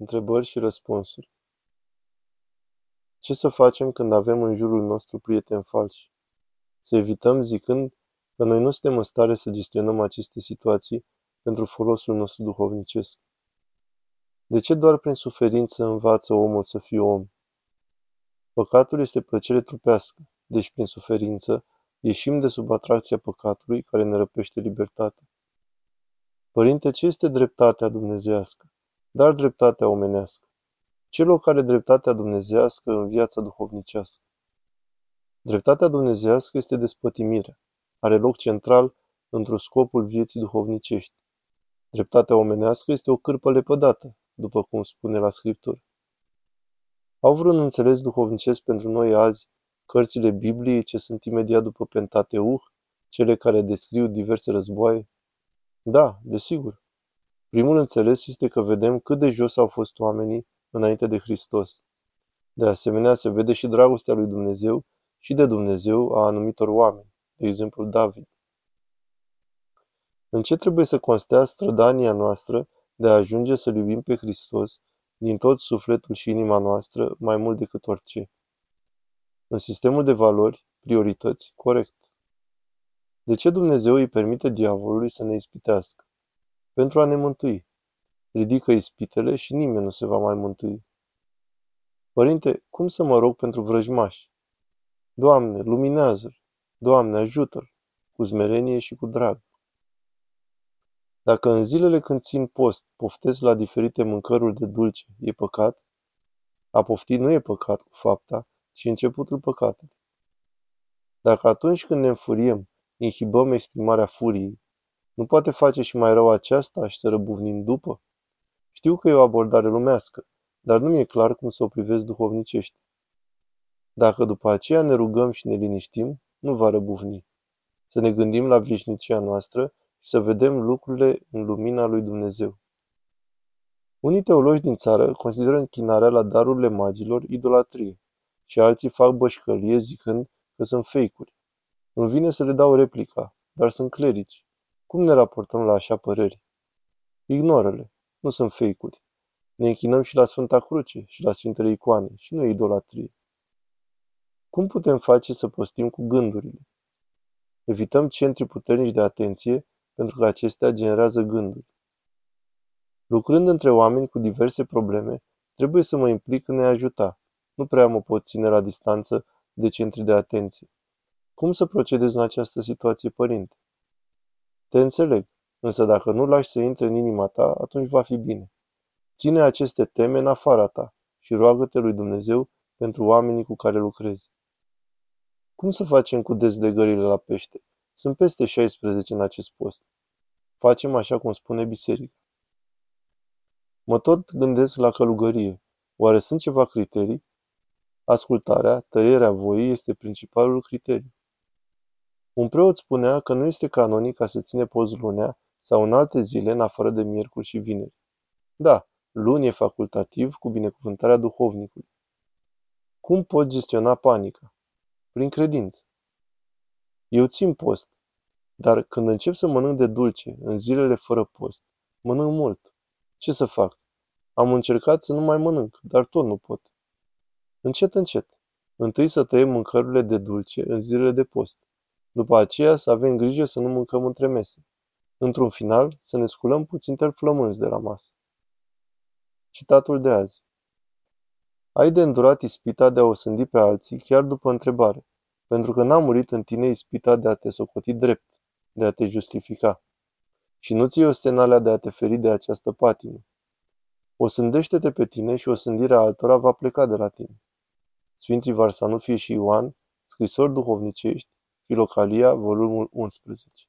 Întrebări și răspunsuri. Ce să facem când avem în jurul nostru prieteni falși? Să evităm zicând că noi nu suntem în stare să gestionăm aceste situații pentru folosul nostru duhovnicesc. De ce doar prin suferință învață omul să fie om? Păcatul este plăcere trupească, deci prin suferință ieșim de sub atracția păcatului care ne răpește libertatea. Părinte, ce este dreptatea dumnezească? Dar dreptatea omenească. Ce loc are dreptatea dumnezească în viața duhovnicească? Dreptatea dumnezească este despătimirea. Are loc central într-o scopul vieții duhovnicești. Dreptatea omenească este o cârpă lepădată, după cum spune la Scriptură. Au vreun înțeles duhovnicesc pentru noi azi cărțile Bibliei ce sunt imediat după Pentateuch, cele care descriu diverse războaie? Da, desigur. Primul înțeles este că vedem cât de jos au fost oamenii înainte de Hristos. De asemenea, se vede și dragostea lui Dumnezeu și de Dumnezeu a anumitor oameni, de exemplu David. În ce trebuie să constea strădania noastră de a ajunge să iubim pe Hristos din tot sufletul și inima noastră mai mult decât orice? În sistemul de valori, priorități, corect. De ce Dumnezeu îi permite diavolului să ne ispitească? Pentru a ne mântui. Ridică ispitele și nimeni nu se va mai mântui. Părinte, cum să mă rog pentru vrăjmași? Doamne, luminează-l! Doamne, ajută-l! Cu smerenie și cu drag. Dacă în zilele când țin post poftesc la diferite mâncăruri de dulce, e păcat? A pofti nu e păcat cu fapta, ci începutul păcatului. Dacă atunci când ne înfuriem, inhibăm exprimarea furiei, nu poate face și mai rău aceasta și să răbuvnim după? Știu că e o abordare lumească, dar nu mi-e clar cum să o privesc duhovnicește. Dacă după aceea ne rugăm și ne liniștim, nu va răbuvni. Să ne gândim la veșnicia noastră și să vedem lucrurile în lumina lui Dumnezeu. Unii teologi din țară consideră închinarea la darurile magilor idolatrie și alții fac bășcălie zicând că sunt fake-uri. Îmi vine să le dau replica, dar sunt clerici. Cum ne raportăm la așa păreri? Ignoră-le. Nu sunt fake-uri. Ne închinăm și la Sfânta Cruce și la Sfintele Icoane și nu idolatrie. Cum putem face să postim cu gândurile? Evităm centri puternici de atenție pentru că acestea generează gânduri. Lucrând între oameni cu diverse probleme, trebuie să mă implic în a ajuta. Nu prea mă pot ține la distanță de centri de atenție. Cum să procedez în această situație, părinte? Te înțeleg, însă dacă nu lași să intre în inima ta, atunci va fi bine. Ține aceste teme în afara ta și roagă-te lui Dumnezeu pentru oamenii cu care lucrezi. Cum să facem cu dezlegările la pește? Sunt peste 16 în acest post. Facem așa cum spune biserica. Mă tot gândesc la călugărie. Oare sunt ceva criterii? Ascultarea, tăierea voii este principalul criteriu. Un preot spunea că nu este canonic ca să ține post lunea sau în alte zile în afară de miercuri și vineri. Da, luni e facultativ cu binecuvântarea duhovnicului. Cum pot gestiona panica? Prin credință. Eu țin post, dar când încep să mănânc de dulce în zilele fără post, mănânc mult. Ce să fac? Am încercat să nu mai mănânc, dar tot nu pot. Încet, încet. Întâi să tăiem mâncărurile de dulce în zilele de post. După aceea să avem grijă să nu mâncăm între mese. Într-un final, să ne sculăm puțin flămânzi de la masă. Citatul de azi. Ai de îndurat ispita de a o sândi pe alții chiar după întrebare, pentru că n-a murit în tine ispita de a te socoti drept, de a te justifica. Și nu ți ostenalea de a te feri de această patimă. O sândește-te pe tine și o sândire a altora va pleca de la tine. Sfinții Varsanufie și Ioan, scrisori duhovnicești, Filocalia, volumul 11